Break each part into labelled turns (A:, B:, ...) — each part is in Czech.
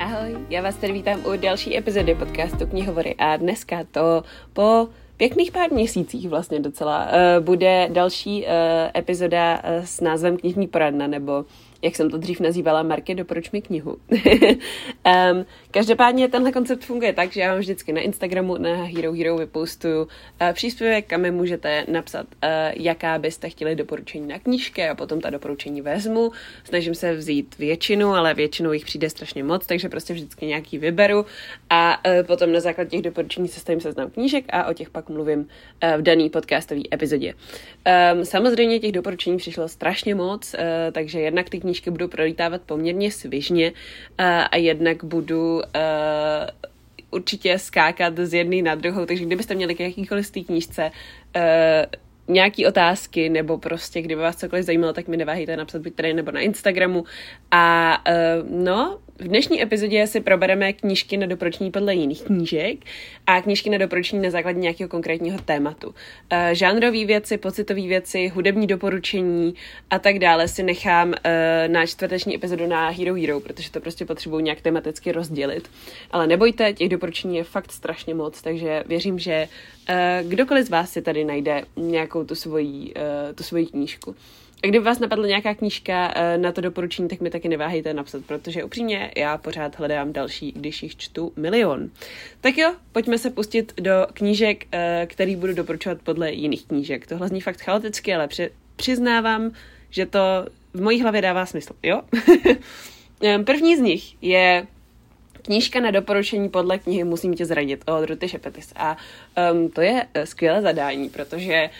A: Ahoj, já vás tady vítám u další epizody podcastu Knihovory a dneska to po pěkných pár měsících vlastně docela uh, bude další uh, epizoda uh, s názvem Knižní poradna nebo jak jsem to dřív nazývala, Marky, doporuč mi knihu. um, každopádně tenhle koncept funguje tak, že já vám vždycky na Instagramu, na Hero Hero vypostuju uh, příspěvek, kam mi můžete napsat, uh, jaká byste chtěli doporučení na knížky a potom ta doporučení vezmu. Snažím se vzít většinu, ale většinou jich přijde strašně moc, takže prostě vždycky nějaký vyberu a uh, potom na základě těch doporučení sestavím seznam knížek a o těch pak mluvím uh, v daný podcastové epizodě. Um, samozřejmě těch doporučení přišlo strašně moc, uh, takže jednak ty budu prolítávat poměrně svižně a, jednak budu určitě skákat z jedné na druhou, takže kdybyste měli k jakýkoliv z té knížce uh, nějaký otázky, nebo prostě kdyby vás cokoliv zajímalo, tak mi neváhejte napsat buď tady nebo na Instagramu. A uh, no, v dnešní epizodě si probereme knížky na doporučení podle jiných knížek a knížky na doporučení na základě nějakého konkrétního tématu. Uh, žánrové věci, pocitové věci, hudební doporučení a tak dále si nechám uh, na čtvrteční epizodu na Hero Hero, protože to prostě potřebuji nějak tematicky rozdělit. Ale nebojte, těch doporučení je fakt strašně moc, takže věřím, že uh, kdokoliv z vás si tady najde nějakou tu svoji, tu svoji knížku. A kdyby vás napadla nějaká knížka eh, na to doporučení, tak mi taky neváhejte napsat, protože upřímně já pořád hledám další, když jich čtu milion. Tak jo, pojďme se pustit do knížek, eh, který budu doporučovat podle jiných knížek. Tohle zní fakt chaoticky, ale při, přiznávám, že to v mojí hlavě dává smysl, jo? První z nich je Knížka na doporučení podle knihy Musím tě zradit od Ruty Šepetis. A um, to je uh, skvělé zadání, protože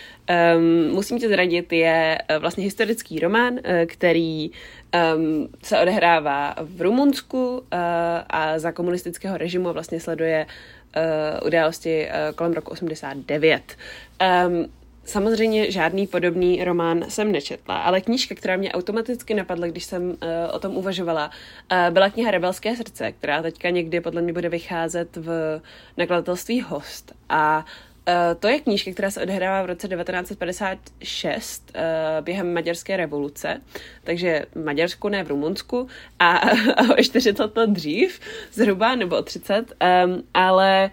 A: um, Musím tě zradit je uh, vlastně historický román, uh, který um, se odehrává v Rumunsku uh, a za komunistického režimu vlastně sleduje uh, události uh, kolem roku 89. Um, Samozřejmě žádný podobný román jsem nečetla, ale knížka, která mě automaticky napadla, když jsem uh, o tom uvažovala, uh, byla kniha Rebelské srdce, která teďka někdy podle mě bude vycházet v nakladatelství Host. A Uh, to je knížka, která se odehrává v roce 1956 uh, během maďarské revoluce, takže v Maďarsku, ne v Rumunsku, a o 40 let dřív, zhruba, nebo 30, um, ale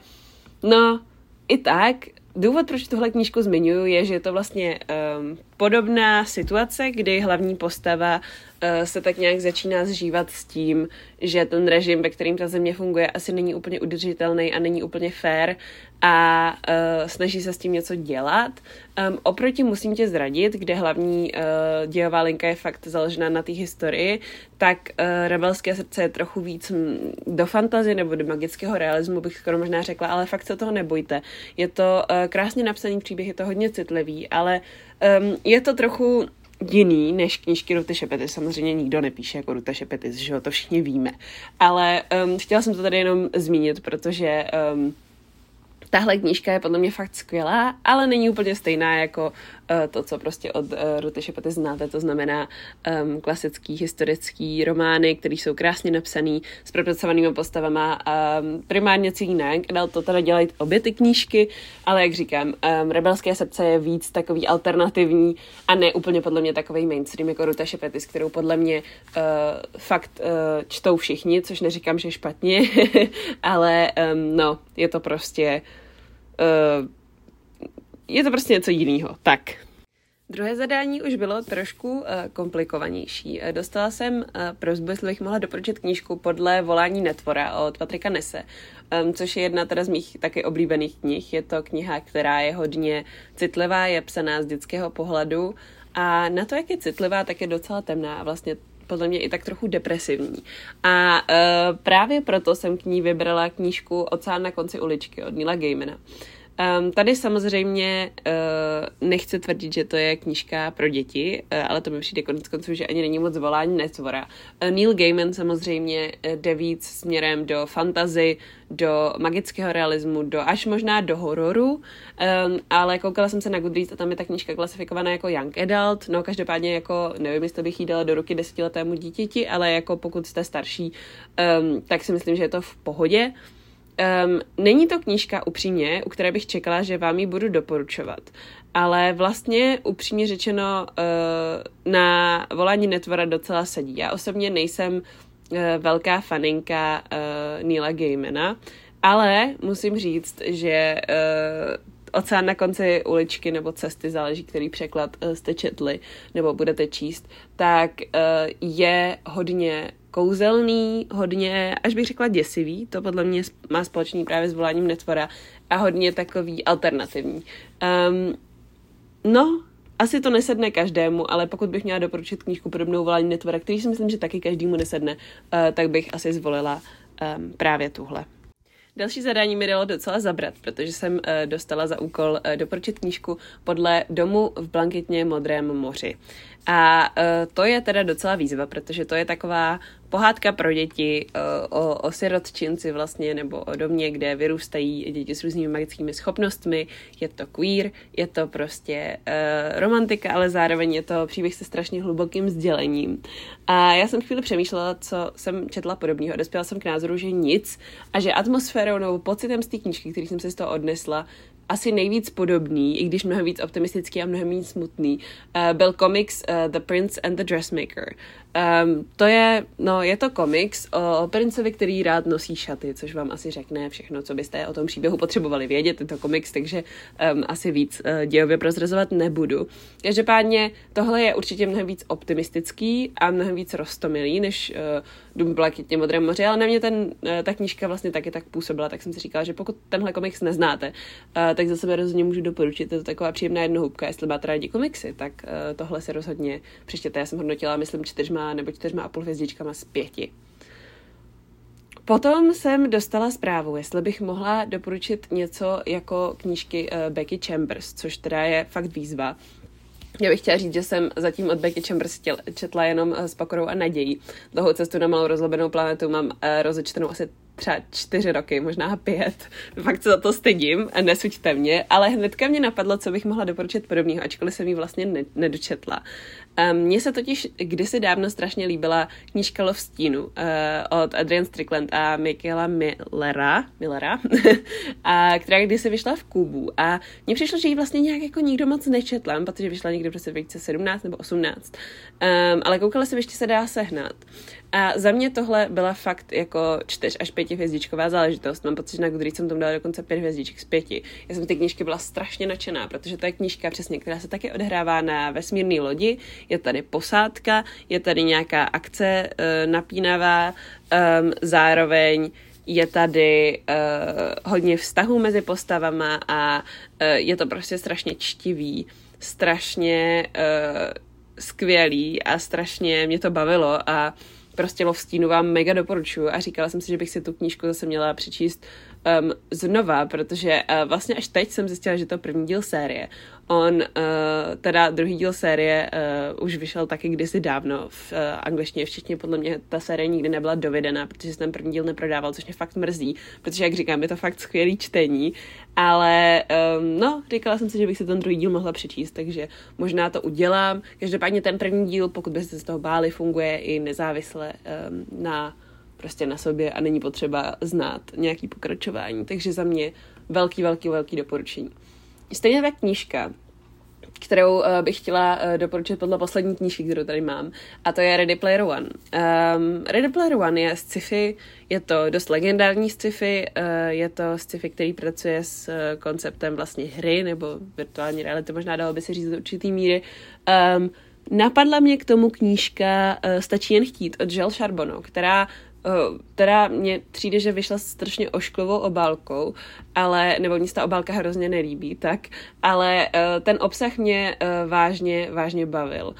A: no, i tak Důvod, proč tuhle knížku zmiňuji, je, že je to vlastně um, podobná situace, kdy hlavní postava uh, se tak nějak začíná zžívat s tím, že ten režim, ve kterým ta země funguje, asi není úplně udržitelný a není úplně fair a uh, snaží se s tím něco dělat. Um, oproti musím tě zradit, kde hlavní uh, dějová linka je fakt založena na té historii, tak uh, Rebelské srdce je trochu víc do fantazie nebo do magického realismu, bych skoro možná řekla, ale fakt se toho nebojte. Je to uh, krásně napsaný příběh, je to hodně citlivý, ale um, je to trochu jiný než knížky Ruty Šepety. Samozřejmě nikdo nepíše jako Ruta Šepety, že jo, to všichni víme. Ale um, chtěla jsem to tady jenom zmínit, protože um, Tahle knížka je podle mě fakt skvělá, ale není úplně stejná jako to, co prostě od uh, Ruty Šepaty znáte, to znamená um, klasický historický romány, které jsou krásně napsaný, s propracovanými postavama. Um, primárně cílí na Young Adult, to teda dělají obě ty knížky, ale jak říkám, um, Rebelské srdce je víc takový alternativní a ne úplně podle mě takový mainstream jako Ruta Šepety, s kterou podle mě uh, fakt uh, čtou všichni, což neříkám, že špatně, ale um, no, je to prostě uh, je to prostě něco jiného. Tak. Druhé zadání už bylo trošku uh, komplikovanější. Uh, dostala jsem uh, prozbu, jestli bych mohla doporučit knížku podle Volání netvora od Patrika Nese, um, což je jedna teda z mých taky oblíbených knih. Je to kniha, která je hodně citlivá, je psaná z dětského pohledu a na to, jak je citlivá, tak je docela temná a vlastně podle mě i tak trochu depresivní. A uh, právě proto jsem k ní vybrala knížku Oceán na konci uličky od Nila Gaimana. Um, tady samozřejmě uh, nechci tvrdit, že to je knížka pro děti, uh, ale to mi přijde konec konců, že ani není moc volání netvora. Uh, Neil Gaiman samozřejmě jde víc směrem do fantazy, do magického realismu, do až možná do hororu, um, ale koukala jsem se na Goodreads a tam je ta knížka klasifikovaná jako young adult, no každopádně jako, nevím, jestli bych jí dala do ruky desetiletému dítěti, ale jako pokud jste starší, um, tak si myslím, že je to v pohodě. Um, není to knížka upřímně, u které bych čekala, že vám ji budu doporučovat, ale vlastně upřímně řečeno uh, na volání netvora docela sedí. Já osobně nejsem velká faninka uh, Neila Gaimana, ale musím říct, že uh, Oceán na konci uličky nebo cesty, záleží, který překlad uh, jste četli nebo budete číst, tak uh, je hodně kouzelný, hodně, až bych řekla děsivý, to podle mě má společný právě s voláním netvora a hodně takový alternativní. Um, no, asi to nesedne každému, ale pokud bych měla doporučit knížku podobnou volání netvora, který si myslím, že taky každému nesedne, uh, tak bych asi zvolila um, právě tuhle. Další zadání mi dalo docela zabrat, protože jsem uh, dostala za úkol uh, doporučit knížku podle domu v blanketně modrém moři. A uh, to je teda docela výzva, protože to je taková pohádka pro děti uh, o, o sirotčinci vlastně, nebo o domě, kde vyrůstají děti s různými magickými schopnostmi. Je to queer, je to prostě uh, romantika, ale zároveň je to příběh se strašně hlubokým sdělením. A já jsem chvíli přemýšlela, co jsem četla podobného. Dospěla jsem k názoru, že nic a že atmosférou nebo pocitem z té knížky, který jsem si z toho odnesla, asi nejvíc podobný, i když mnohem víc optimistický a mnohem víc smutný, uh, byl komiks uh, The Prince and the Dressmaker. Um, to je, no, je to komiks o, princovi, který rád nosí šaty, což vám asi řekne všechno, co byste o tom příběhu potřebovali vědět. Je to komiks, takže um, asi víc uh, dějově prozrazovat nebudu. Každopádně tohle je určitě mnohem víc optimistický a mnohem víc rostomilý, než uh, Dům blakitně modré moře, ale na mě ten, uh, ta knížka vlastně taky tak působila, tak jsem si říkala, že pokud tenhle komiks neznáte, uh, tak za sebe rozhodně můžu doporučit. Je to taková příjemná jednohubka, jestli máte rádi komiksy, tak uh, tohle se rozhodně přečtěte. Já jsem hodnotila, myslím, čtyřma nebo čtyřma a půl hvězdičkama z pěti. Potom jsem dostala zprávu, jestli bych mohla doporučit něco jako knížky uh, Becky Chambers, což teda je fakt výzva. Já bych chtěla říct, že jsem zatím od Becky Chambers četla jenom s pokorou a nadějí. Dlouhou cestu na malou rozlobenou planetu mám uh, rozečtenou asi třeba čtyři roky, možná pět. Fakt se za to stydím a nesuďte mě, ale hnedka mě napadlo, co bych mohla doporučit podobného, ačkoliv jsem ji vlastně ne- nedočetla. Um, mně se totiž kdysi dávno strašně líbila knížka Love Stínu uh, od Adrian Strickland a Michaela Millera, Millera a která kdysi vyšla v Kubu a mně přišlo, že ji vlastně nějak jako nikdo moc nečetla, protože vyšla někdy v roce 2017 nebo 18, um, ale koukala se, ještě se dá sehnat. A za mě tohle byla fakt jako čtyř až pěti hvězdičková záležitost. Mám pocit, že na Goodreads jsem tomu dala dokonce pět hvězdiček z pěti. Já jsem ty knížky byla strašně nadšená, protože to je knížka přesně, která se taky odhrává na vesmírné lodi. Je tady posádka, je tady nějaká akce uh, napínavá, um, zároveň je tady uh, hodně vztahů mezi postavama a uh, je to prostě strašně čtivý, strašně uh, skvělý a strašně mě to bavilo a prostě Lovstínu vám mega doporučuju. A říkala jsem si, že bych si tu knížku zase měla přečíst um, znova, protože uh, vlastně až teď jsem zjistila, že to je první díl série. On, uh, teda druhý díl série uh, už vyšel taky kdysi dávno v uh, angličtině, včetně podle mě ta série nikdy nebyla dovedena, protože se ten první díl neprodával, což mě fakt mrzí, protože jak říkám, je to fakt skvělý čtení, ale um, no, říkala jsem si, že bych si ten druhý díl mohla přečíst, takže možná to udělám. Každopádně ten první díl, pokud byste se z toho báli, funguje i nezávisle um, na prostě na sobě a není potřeba znát nějaký pokračování. Takže za mě velký, velký, velký doporučení. Stejně tak knížka, kterou uh, bych chtěla uh, doporučit podle poslední knížky, kterou tady mám, a to je Ready Player One. Um, Ready Player One je sci-fi, je to dost legendární sci-fi, uh, je to sci-fi, který pracuje s uh, konceptem vlastně hry, nebo virtuální reality, možná dalo by se říct do určitý míry. Um, napadla mě k tomu knížka uh, Stačí jen chtít od Joel Charbonneau, která Eh, teda mně přijde, že vyšla strašně ošklivou obálkou, ale, nebo mě ta obálka hrozně nelíbí, tak, ale uh, ten obsah mě uh, vážně, vážně bavil.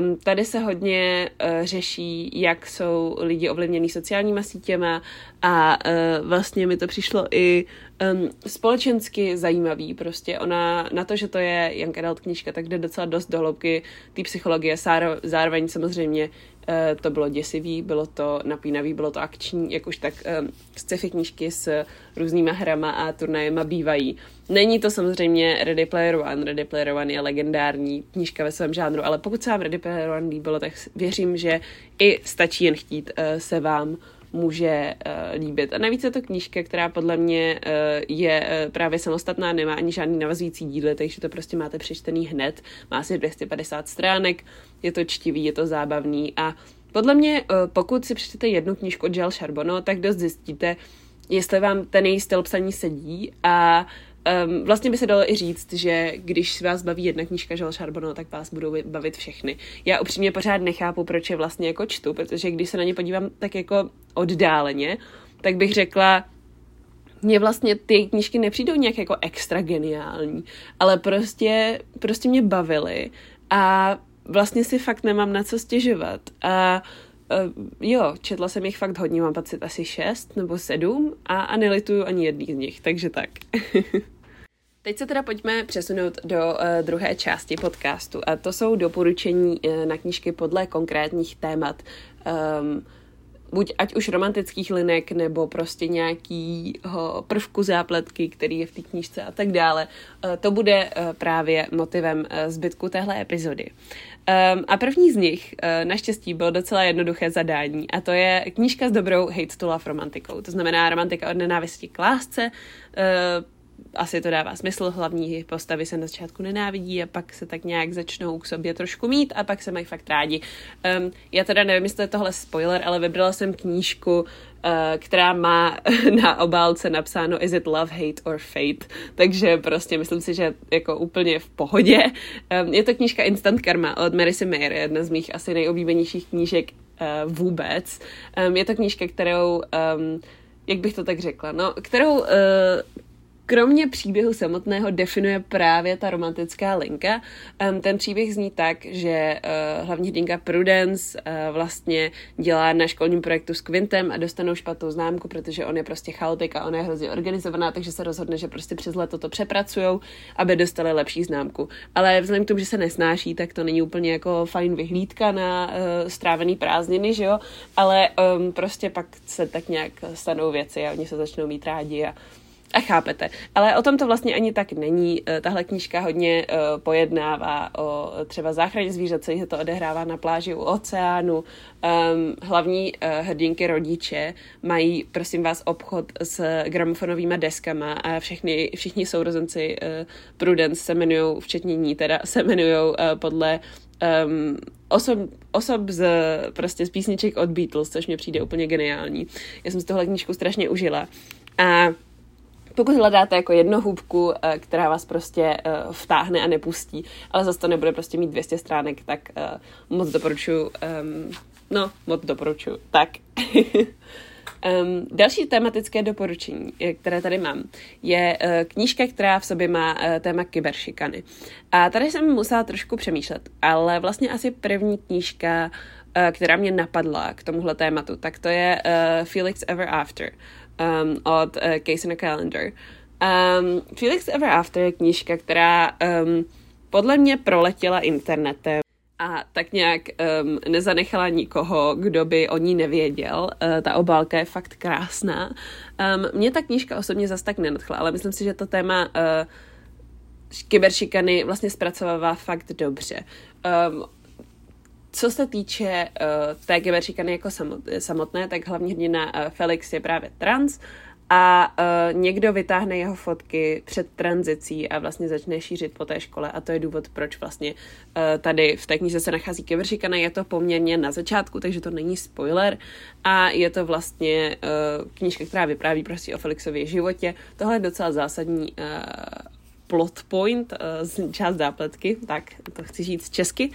A: Um, tady se hodně uh, řeší, jak jsou lidi ovlivnění sociálníma sítěma a uh, vlastně mi to přišlo i um, společensky zajímavý. Prostě ona, na to, že to je Young Adult knížka, tak jde docela dost do hloubky té psychologie. Zároveň samozřejmě Eh, to bylo děsivý, bylo to napínavý, bylo to akční, jak už tak um, sci-fi knížky s různýma hrama a turnajema bývají. Není to samozřejmě Ready Player One, Ready Player One je legendární knížka ve svém žánru, ale pokud se vám Ready Player One líbilo, tak věřím, že i stačí jen chtít uh, se vám může uh, líbit. A navíc je to knížka, která podle mě uh, je uh, právě samostatná, nemá ani žádný navazující díly, takže to prostě máte přečtený hned. Má asi 250 stránek, je to čtivý, je to zábavný a podle mě, uh, pokud si přečtete jednu knížku od Joel Charbonneau, tak dost zjistíte, jestli vám ten její styl psaní sedí a Um, vlastně by se dalo i říct, že když vás baví jedna knížka Joel Charbonneau, tak vás budou bavit všechny. Já upřímně pořád nechápu, proč je vlastně jako čtu, protože když se na ně podívám tak jako oddáleně, tak bych řekla, mně vlastně ty knížky nepřijdou nějak jako extra geniální, ale prostě, prostě mě bavily a vlastně si fakt nemám na co stěžovat. A uh, jo, četla jsem jich fakt hodně, mám pocit asi šest nebo sedm a, a nelituju ani jedný z nich, takže tak. Teď se teda pojďme přesunout do uh, druhé části podcastu a to jsou doporučení uh, na knížky podle konkrétních témat. Um, buď ať už romantických linek, nebo prostě nějakýho prvku zápletky, který je v té knížce a tak dále. Uh, to bude právě motivem zbytku téhle epizody. Um, a první z nich, naštěstí, bylo docela jednoduché zadání a to je knížka s dobrou hate to love romantikou. To znamená romantika od nenávisti k lásce, uh, asi to dává smysl, hlavní postavy se na začátku nenávidí a pak se tak nějak začnou k sobě trošku mít a pak se mají fakt rádi. Um, já teda nevím, jestli je tohle spoiler, ale vybrala jsem knížku, uh, která má na obálce napsáno Is it love, hate or fate? Takže prostě myslím si, že jako úplně v pohodě. Um, je to knížka Instant Karma od Marissa Mayer, jedna z mých asi nejoblíbenějších knížek uh, vůbec. Um, je to knížka, kterou um, jak bych to tak řekla, no, kterou uh, kromě příběhu samotného definuje právě ta romantická linka. Ten příběh zní tak, že uh, hlavní hrdinka Prudence uh, vlastně dělá na školním projektu s Quintem a dostanou špatnou známku, protože on je prostě chaotik a ona je hrozně organizovaná, takže se rozhodne, že prostě přes leto to přepracujou, aby dostali lepší známku. Ale vzhledem k tomu, že se nesnáší, tak to není úplně jako fajn vyhlídka na uh, strávený prázdniny, že jo? Ale prostě pak se tak nějak stanou věci a oni se začnou mít rádi a a chápete. Ale o tom to vlastně ani tak není. Eh, tahle knížka hodně uh, pojednává o třeba záchraně zvířat, se to odehrává na pláži u oceánu. Um, hlavní hrdinky rodiče mají, prosím vás, obchod s gramofonovými deskama a všechny, všichni sourozenci Prudence se jmenují, včetně ní teda, se jmenují podle um, osob, osob z, prostě z písniček od Beatles, což mě přijde úplně geniální. Já jsem z tohle knížku strašně užila. A pokud hledáte jako jednohubku, eh, která vás prostě eh, vtáhne a nepustí, ale zase to nebude prostě mít 200 stránek, tak eh, moc doporučuji, um, no, moc doporučuji, tak. Um, další tematické doporučení, které tady mám, je uh, knížka, která v sobě má uh, téma kyberšikany. A tady jsem musela trošku přemýšlet, ale vlastně asi první knížka, uh, která mě napadla k tomuhle tématu, tak to je uh, Felix Ever After um, od uh, Case in a Calendar. Um, Felix Ever After je knížka, která um, podle mě proletěla internetem a tak nějak um, nezanechala nikoho, kdo by o ní nevěděl. Uh, ta obálka je fakt krásná. Um, mě ta knížka osobně zas tak nenadchla, ale myslím si, že to téma uh, kyberšikany vlastně zpracovává fakt dobře. Um, co se týče uh, té kyberšikany jako samotné, tak hlavně hrdina uh, Felix je právě trans a uh, někdo vytáhne jeho fotky před tranzicí a vlastně začne šířit po té škole a to je důvod, proč vlastně uh, tady v té knize se nachází kyberšikana. Je to poměrně na začátku, takže to není spoiler a je to vlastně uh, knížka, která vypráví prostě o Felixově životě. Tohle je docela zásadní uh, plot point, uh, část zápletky, tak to chci říct česky.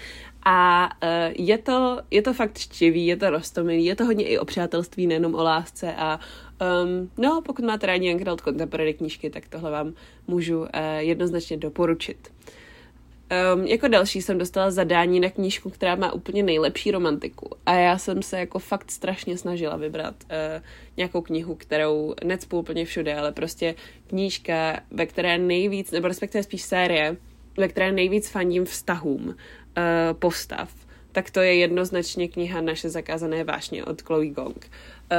A: A uh, je, to, je to fakt štěvý, je to rostomilý, je to hodně i o přátelství, nejenom o lásce a um, no, pokud máte rádi Young Adult Contemporary knížky, tak tohle vám můžu uh, jednoznačně doporučit. Um, jako další jsem dostala zadání na knížku, která má úplně nejlepší romantiku. A já jsem se jako fakt strašně snažila vybrat uh, nějakou knihu, kterou necpu úplně všude, ale prostě knížka, ve které nejvíc, nebo respektive spíš série, ve které nejvíc fandím vztahům uh, postav, tak to je jednoznačně kniha Naše zakázané vášně od Chloe Gong.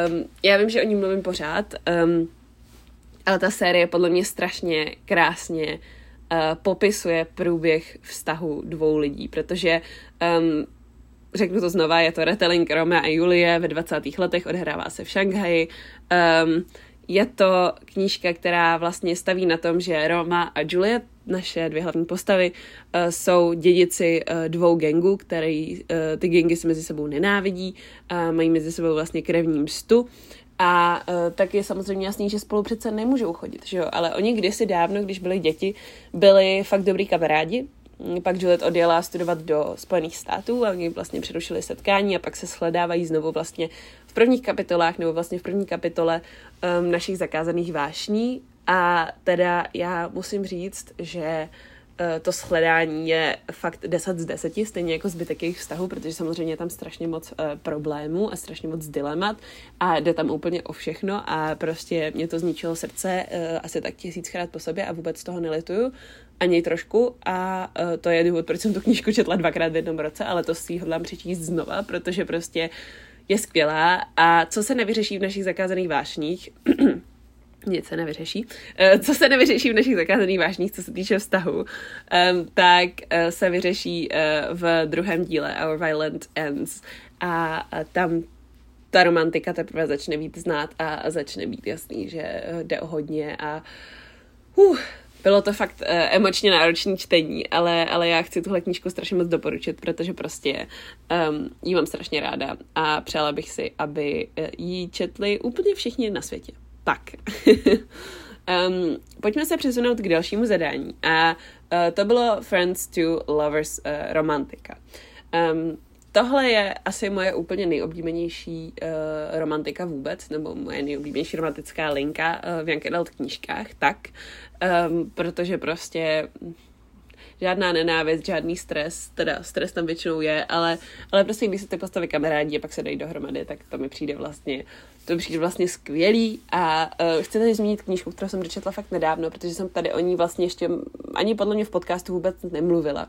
A: Um, já vím, že o ní mluvím pořád, um, ale ta série podle mě strašně krásně uh, popisuje průběh vztahu dvou lidí, protože um, řeknu to znova, je to retelling Romea a Julie ve 20. letech, odhrává se v Šanghaji. Um, je to knížka, která vlastně staví na tom, že Roma a Juliet naše dvě hlavní postavy uh, jsou dědici uh, dvou gangů, které uh, ty gangy se mezi sebou nenávidí, uh, mají mezi sebou vlastně krevní mstu a uh, tak je samozřejmě jasný, že spolu přece nemůžou chodit, že jo? Ale oni kdysi dávno, když byli děti, byli fakt dobrý kamarádi. Pak Juliet odjela studovat do Spojených států a oni vlastně přerušili setkání a pak se shledávají znovu vlastně v prvních kapitolách nebo vlastně v první kapitole um, našich zakázaných vášní. A teda já musím říct, že Eh, to shledání je fakt 10 z 10, stejně jako zbytek jejich vztahu, protože samozřejmě je tam strašně moc uh, problémů a strašně moc dilemat a jde tam úplně o všechno a prostě mě to zničilo srdce uh, asi tak tisíckrát po sobě a vůbec toho nelituju ani trošku. A to je důvod, proč jsem tu knížku četla dvakrát v jednom roce, ale to si ji hodlám přečíst znova, protože prostě je skvělá. A co se nevyřeší v našich zakázaných vášních, nic se nevyřeší. Eh, co se nevyřeší v našich zakázaných vážních, co se týče vztahu, tak eh, se vyřeší eh, v druhém díle Our Violent Ends a tam ta romantika teprve začne být znát a začne být jasný, že jde o hodně a uh, bylo to fakt uh, emočně náročné čtení, ale, ale já chci tuhle knížku strašně moc doporučit, protože prostě um, ji mám strašně ráda a přála bych si, aby ji četli úplně všichni na světě. Tak. um, pojďme se přesunout k dalšímu zadání. A uh, to bylo Friends to Lovers uh, romantika. Um, tohle je asi moje úplně nejoblíbenější uh, romantika vůbec, nebo moje nejoblíbenější romantická linka uh, v Young Adult knížkách, tak, um, protože prostě žádná nenávist, žádný stres, teda stres tam většinou je, ale, ale prostě když se ty postavy kamarádi a pak se dají dohromady, tak to mi přijde vlastně to přijde vlastně skvělý a uh, chci tady zmínit knížku, kterou jsem dočetla fakt nedávno, protože jsem tady o ní vlastně ještě ani podle mě v podcastu vůbec nemluvila.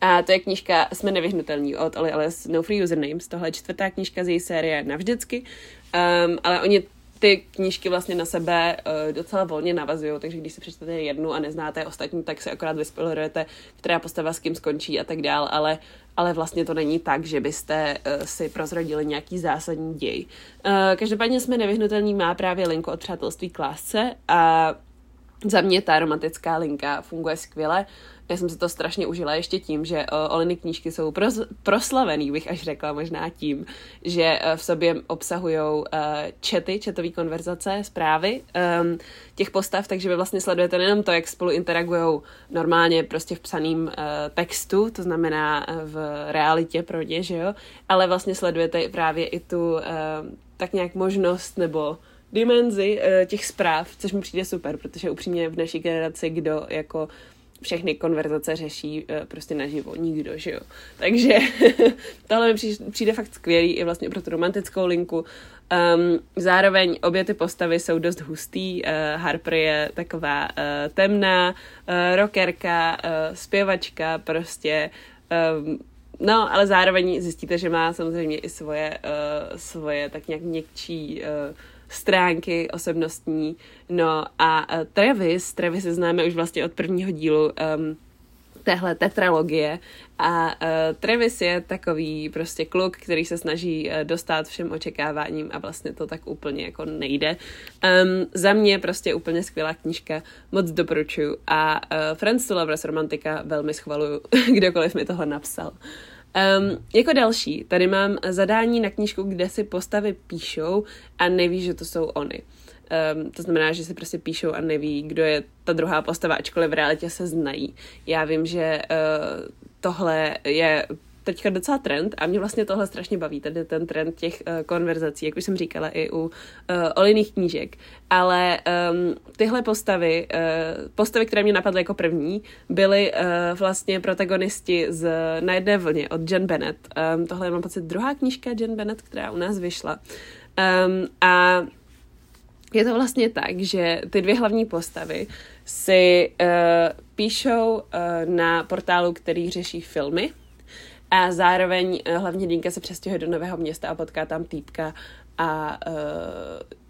A: A to je knížka Jsme nevyhnutelní od Oli Alice No Free Usernames. Tohle je čtvrtá knížka z její série Navždycky. Um, ale oni ty knížky vlastně na sebe uh, docela volně navazují, takže když si přečtete jednu a neznáte ostatní, tak se akorát vyspoilerujete, která postava s kým skončí a tak dál, ale, ale vlastně to není tak, že byste uh, si prozradili nějaký zásadní děj. Uh, každopádně jsme nevyhnutelní má právě linku od přátelství k lásce a za mě ta romantická linka funguje skvěle. Já jsem se to strašně užila ještě tím, že uh, Oliny knížky jsou pros, proslavený, bych až řekla, možná tím, že uh, v sobě obsahují uh, čety, četové konverzace, zprávy um, těch postav, takže vy vlastně sledujete nejenom to, jak spolu interagují normálně prostě v psaném uh, textu, to znamená v realitě pro ně, že jo, ale vlastně sledujete právě i tu uh, tak nějak možnost nebo dimenzi uh, těch zpráv, což mi přijde super, protože upřímně v naší generaci, kdo jako všechny konverzace řeší uh, prostě naživo, nikdo, že jo. Takže tohle mi přijde, přijde fakt skvělý i vlastně pro tu romantickou linku. Um, zároveň obě ty postavy jsou dost hustý. Uh, Harper je taková uh, temná uh, rockerka, uh, zpěvačka, prostě um, No, ale zároveň zjistíte, že má samozřejmě i svoje, uh, svoje tak nějak měkčí uh, stránky osobnostní. No a uh, Travis, Travis známe už vlastně od prvního dílu um, téhle tetralogie a uh, Travis je takový prostě kluk, který se snaží uh, dostat všem očekáváním a vlastně to tak úplně jako nejde. Um, za mě prostě úplně skvělá knížka, moc doporučuju a uh, to Lovers Romantika velmi schvaluju, kdokoliv mi toho napsal. Um, jako další, tady mám zadání na knížku, kde si postavy píšou a neví, že to jsou oni. Um, to znamená, že si prostě píšou a neví, kdo je ta druhá postava, ačkoliv v realitě se znají. Já vím, že uh, tohle je teďka docela trend a mě vlastně tohle strašně baví, tady ten trend těch uh, konverzací, jak už jsem říkala i u uh, Oliných knížek. Ale um, tyhle postavy, uh, postavy, které mě napadly jako první, byly uh, vlastně protagonisti z Na jedné vlně od Jen Bennett. Um, tohle je mám pocit druhá knížka Jen Bennett, která u nás vyšla. Um, a je to vlastně tak, že ty dvě hlavní postavy si uh, píšou uh, na portálu, který řeší filmy, a zároveň uh, hlavně Dýnka se přestěhuje do nového města a potká tam týpka, a uh,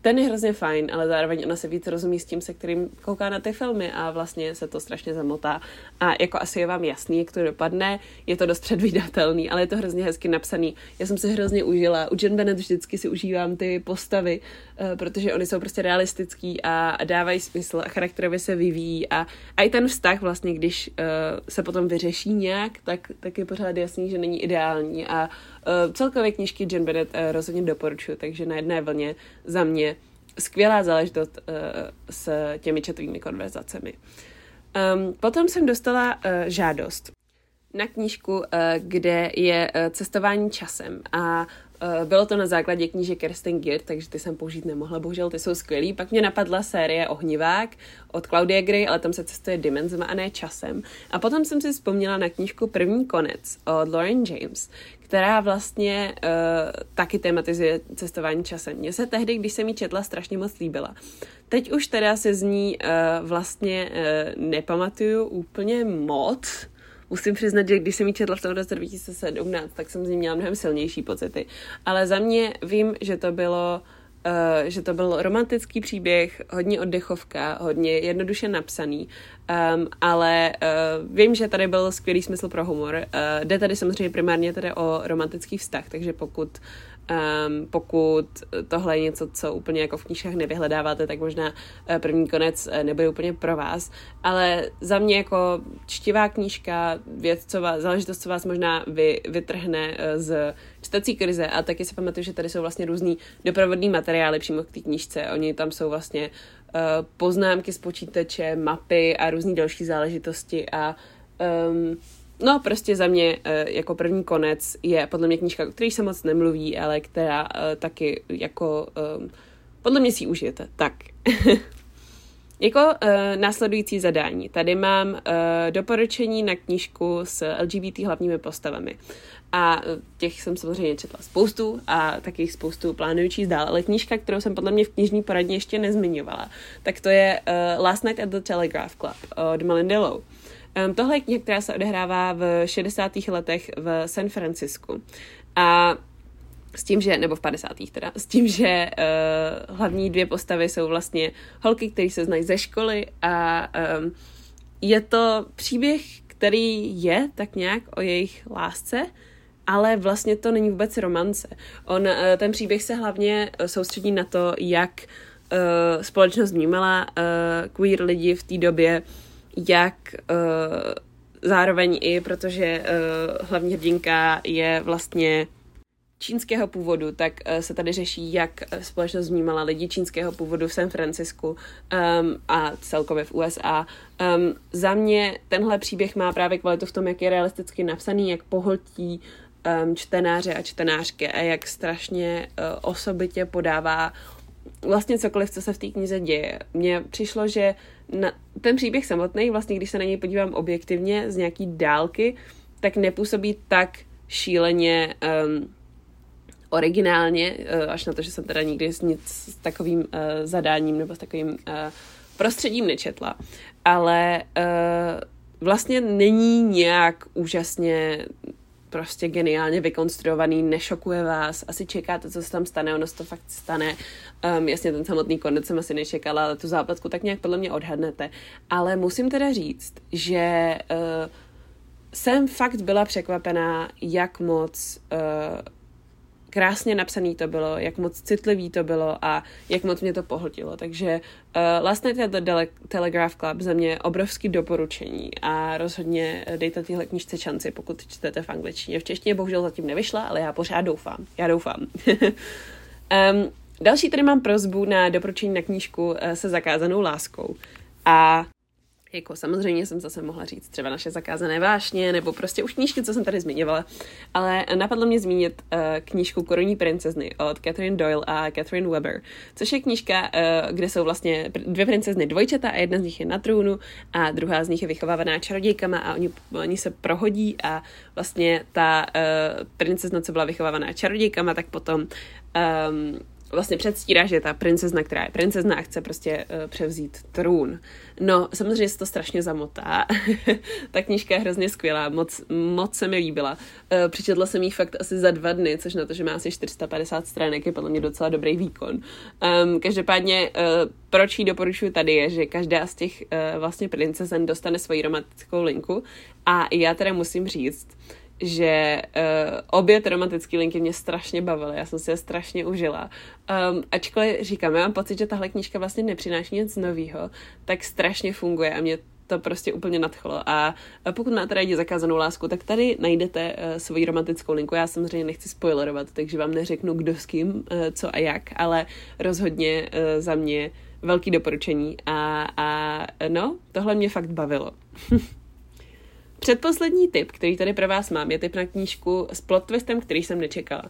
A: ten je hrozně fajn, ale zároveň ona se víc rozumí s tím, se kterým kouká na ty filmy a vlastně se to strašně zamotá. A jako asi je vám jasný, jak to dopadne, je to dost předvídatelný, ale je to hrozně hezky napsaný. Já jsem si hrozně užila. U Jen Bennett vždycky si užívám ty postavy, protože oni jsou prostě realistický a dávají smysl a charakterově se vyvíjí. A, a i ten vztah vlastně, když uh, se potom vyřeší nějak, tak, tak je pořád jasný, že není ideální. A uh, celkově knižky Jen Bennett uh, rozhodně doporučuji, takže na jedné vlně za mě skvělá záležitost uh, s těmi četovými konverzacemi. Um, potom jsem dostala uh, žádost na knížku, kde je cestování časem. A bylo to na základě knížek Kirsten Gear, takže ty jsem použít nemohla, bohužel ty jsou skvělý. Pak mě napadla série Ohnivák od Claudia Gray, ale tam se cestuje dimenzema a ne časem. A potom jsem si vzpomněla na knížku První konec od Lauren James, která vlastně uh, taky tematizuje cestování časem. Mně se tehdy, když jsem ji četla, strašně moc líbila. Teď už teda se z ní uh, vlastně uh, nepamatuju úplně moc, musím přiznat, že když jsem ji četla v tom roce 2017, tak jsem z ní měla mnohem silnější pocity. Ale za mě vím, že to bylo Uh, že to byl romantický příběh, hodně oddechovka, hodně jednoduše napsaný, um, ale uh, vím, že tady byl skvělý smysl pro humor. Uh, jde tady samozřejmě primárně tady o romantický vztah, takže pokud Um, pokud tohle je něco, co úplně jako v knížkách nevyhledáváte, tak možná uh, první konec uh, nebude úplně pro vás. Ale za mě jako čtivá knížka, věc, co vás, záležitost, co vás možná vy, vytrhne uh, z čtecí krize. A taky si pamatuju, že tady jsou vlastně různý doprovodný materiály přímo k té knížce. Oni tam jsou vlastně uh, poznámky z počítače, mapy a různé další záležitosti a um, No, prostě za mě uh, jako první konec je podle mě knížka, o které se moc nemluví, ale která uh, taky jako um, podle mě si užijete. Tak. jako následující zadání. Tady mám doporučení na knížku s LGBT hlavními postavami. A těch jsem samozřejmě četla spoustu a taky spoustu plánuju číst dál, ale knížka, kterou jsem podle mě v knižní poradně ještě nezmiňovala, tak to je Last Night at the Telegraph Club od Melinda Lowe. Um, tohle je kniha, která se odehrává v 60. letech v San Francisku. A s tím, že, nebo v 50. teda, s tím, že uh, hlavní dvě postavy jsou vlastně holky, které se znají ze školy a um, je to příběh, který je tak nějak o jejich lásce, ale vlastně to není vůbec romance. On, uh, ten příběh se hlavně soustředí na to, jak uh, společnost vnímala uh, queer lidi v té době, jak uh, zároveň i, protože uh, hlavní hrdinka je vlastně čínského původu, tak uh, se tady řeší, jak společnost vnímala lidi čínského původu v San Francisku um, a celkově v USA. Um, za mě tenhle příběh má právě kvalitu v tom, jak je realisticky napsaný, jak pohltí um, čtenáře a čtenářky a jak strašně uh, osobitě podává vlastně cokoliv, co se v té knize děje. Mně přišlo, že na, ten příběh samotný, vlastně když se na něj podívám objektivně z nějaký dálky, tak nepůsobí tak šíleně um, originálně, uh, až na to, že jsem teda nikdy s nic s takovým uh, zadáním nebo s takovým uh, prostředím nečetla. Ale uh, vlastně není nějak úžasně prostě geniálně vykonstruovaný, nešokuje vás, asi čekáte, co se tam stane, ono se to fakt stane. Um, jasně, ten samotný konec jsem asi nečekala, ale tu zápletku tak nějak podle mě odhadnete. Ale musím teda říct, že uh, jsem fakt byla překvapená, jak moc uh, krásně napsaný to bylo, jak moc citlivý to bylo a jak moc mě to pohltilo. Takže uh, Last Night at the Telegraph Club za mě obrovský doporučení a rozhodně dejte tyhle knižce šanci, pokud čtete v angličtině. V češtině bohužel zatím nevyšla, ale já pořád doufám. Já doufám. um, další tady mám prozbu na doporučení na knížku uh, se zakázanou láskou. A jako samozřejmě jsem zase mohla říct třeba naše zakázané vášně, nebo prostě už knížky, co jsem tady zmiňovala. Ale napadlo mě zmínit uh, knížku Korunní princezny od Catherine Doyle a Catherine Weber, což je knížka, uh, kde jsou vlastně dvě princezny dvojčata a jedna z nich je na trůnu a druhá z nich je vychovávaná čarodějkama a oni, oni se prohodí a vlastně ta uh, princezna, co byla vychovávaná čarodějkama, tak potom um, vlastně předstírá, že je ta princezna, která je princezna a chce prostě uh, převzít trůn. No, samozřejmě se to strašně zamotá. ta knížka je hrozně skvělá, moc, moc se mi líbila. Uh, přečetla jsem ji fakt asi za dva dny, což na to, že má asi 450 stránek, je podle mě docela dobrý výkon. Um, každopádně, uh, proč ji doporučuji tady je, že každá z těch uh, vlastně princezen dostane svoji romantickou linku a já teda musím říct, že uh, obě ty romantické linky mě strašně bavily, já jsem si je strašně užila. Um, ačkoliv říkám, já mám pocit, že tahle knížka vlastně nepřináší nic nového, tak strašně funguje a mě to prostě úplně nadchlo. A pokud máte rádi zakázanou lásku, tak tady najdete uh, svoji romantickou linku. Já samozřejmě nechci spoilerovat, takže vám neřeknu, kdo s kým, uh, co a jak, ale rozhodně uh, za mě velký doporučení. A, a no, tohle mě fakt bavilo. Předposlední tip, který tady pro vás mám, je tip na knížku s plot twistem, který jsem nečekala.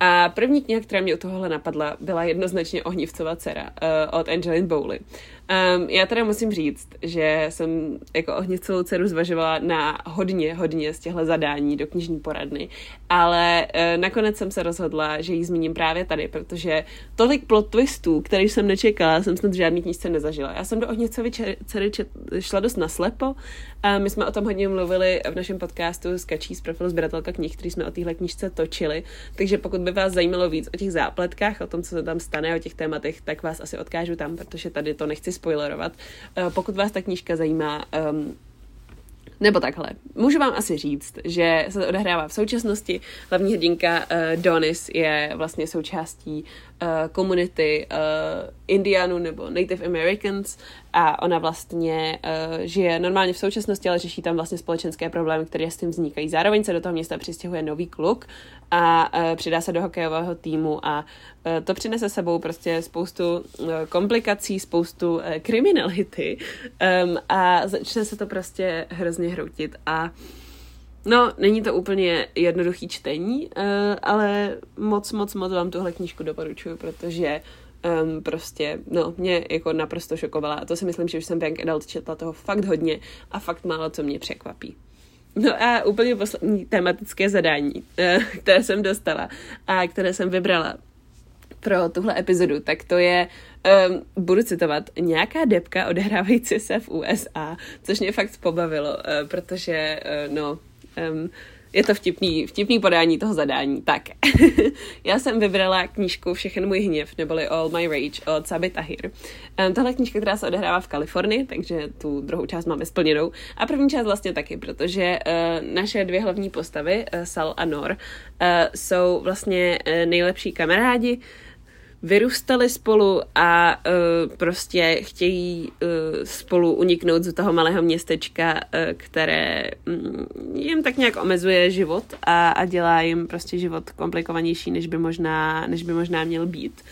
A: A první kniha, která mě u tohohle napadla, byla jednoznačně Ohnivcová dcera uh, od Angeline Bowley. Um, já teda musím říct, že jsem jako Ohnivcovou dceru zvažovala na hodně, hodně z těchto zadání do knižní poradny, ale uh, nakonec jsem se rozhodla, že ji zmíním právě tady, protože tolik plot twistů, který jsem nečekala, jsem snad v žádný knižce nezažila. Já jsem do Ohnivcovy dcery šla dost naslepo a my jsme o tom hodně mluvili v našem podcastu s Kačí z profilu Zběratelka knih, který jsme o téhle knižce točili, takže pokud by vás zajímalo víc o těch zápletkách, o tom, co se tam stane, o těch tématech, tak vás asi odkážu tam, protože tady to nechci spoilerovat. Uh, pokud vás ta knížka zajímá, um, nebo takhle. Můžu vám asi říct, že se to odehrává v současnosti. Hlavní hrdinka uh, Donis je vlastně součástí uh, komunity uh, Indianů nebo Native Americans a ona vlastně uh, žije normálně v současnosti, ale řeší tam vlastně společenské problémy, které s tím vznikají. Zároveň se do toho města přistěhuje nový kluk a uh, přidá se do hokejového týmu a uh, to přinese sebou prostě spoustu uh, komplikací, spoustu uh, kriminality um, a začne se to prostě hrozně hroutit a No, není to úplně jednoduchý čtení, ale moc, moc, moc vám tuhle knížku doporučuji, protože um, prostě, no, mě jako naprosto šokovala a to si myslím, že už jsem Young Adult četla toho fakt hodně a fakt málo, co mě překvapí. No a úplně poslední tematické zadání, uh, které jsem dostala a které jsem vybrala pro tuhle epizodu, tak to je, um, budu citovat, nějaká depka odehrávající se v USA, což mě fakt pobavilo, uh, protože, uh, no, um, je to vtipný, vtipný podání toho zadání. Tak, já jsem vybrala knížku Všechen můj hněv, neboli All My Rage od Sabi Tahir. Um, tahle knížka, která se odehrává v Kalifornii, takže tu druhou část máme splněnou. A první část vlastně taky, protože uh, naše dvě hlavní postavy, uh, Sal a Nor, uh, jsou vlastně uh, nejlepší kamarádi, vyrůstali spolu a uh, prostě chtějí uh, spolu uniknout z toho malého městečka, uh, které um, jim tak nějak omezuje život a, a dělá jim prostě život komplikovanější, než by možná, než by možná měl být.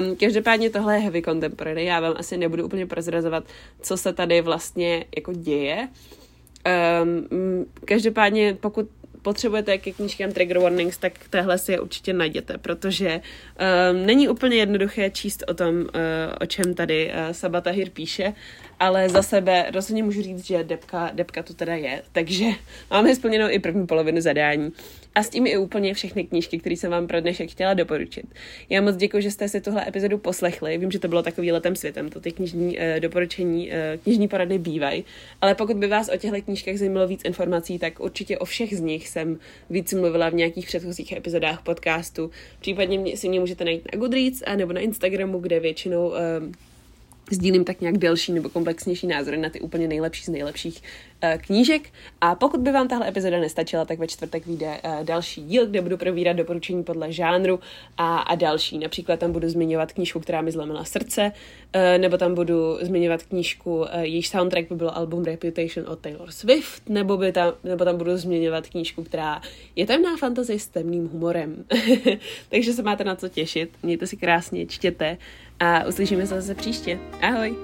A: Um, každopádně tohle je heavy contemporary, já vám asi nebudu úplně prozrazovat, co se tady vlastně jako děje. Um, každopádně, pokud potřebujete ke knížkám trigger warnings, tak téhle si je určitě najděte, protože um, není úplně jednoduché číst o tom, uh, o čem tady uh, Sabatahir píše, ale za sebe rozhodně můžu říct, že depka, depka to teda je, takže máme splněnou i první polovinu zadání. A s tím i úplně všechny knížky, které jsem vám pro dnešek chtěla doporučit. Já moc děkuji, že jste si tuhle epizodu poslechli. Vím, že to bylo takový letem světem, to ty knižní uh, doporučení, uh, knižní porady bývají. Ale pokud by vás o těchto knížkách zajímalo víc informací, tak určitě o všech z nich jsem víc mluvila v nějakých předchozích epizodách podcastu. Případně si mě můžete najít na Goodreads a nebo na Instagramu, kde většinou uh, sdílím tak nějak delší nebo komplexnější názory na ty úplně nejlepší z nejlepších uh, knížek. A pokud by vám tahle epizoda nestačila, tak ve čtvrtek vyjde uh, další díl, kde budu probírat doporučení podle žánru a, a další. Například tam budu zmiňovat knížku, která mi zlomila srdce, uh, nebo tam budu zmiňovat knížku, jejíž soundtrack by byl album Reputation od Taylor Swift, nebo, by tam, nebo tam budu zmiňovat knížku, která je temná fantasy s temným humorem. Takže se máte na co těšit. Mějte si krásně, čtěte a uslyšíme se zase příště. Ahoj!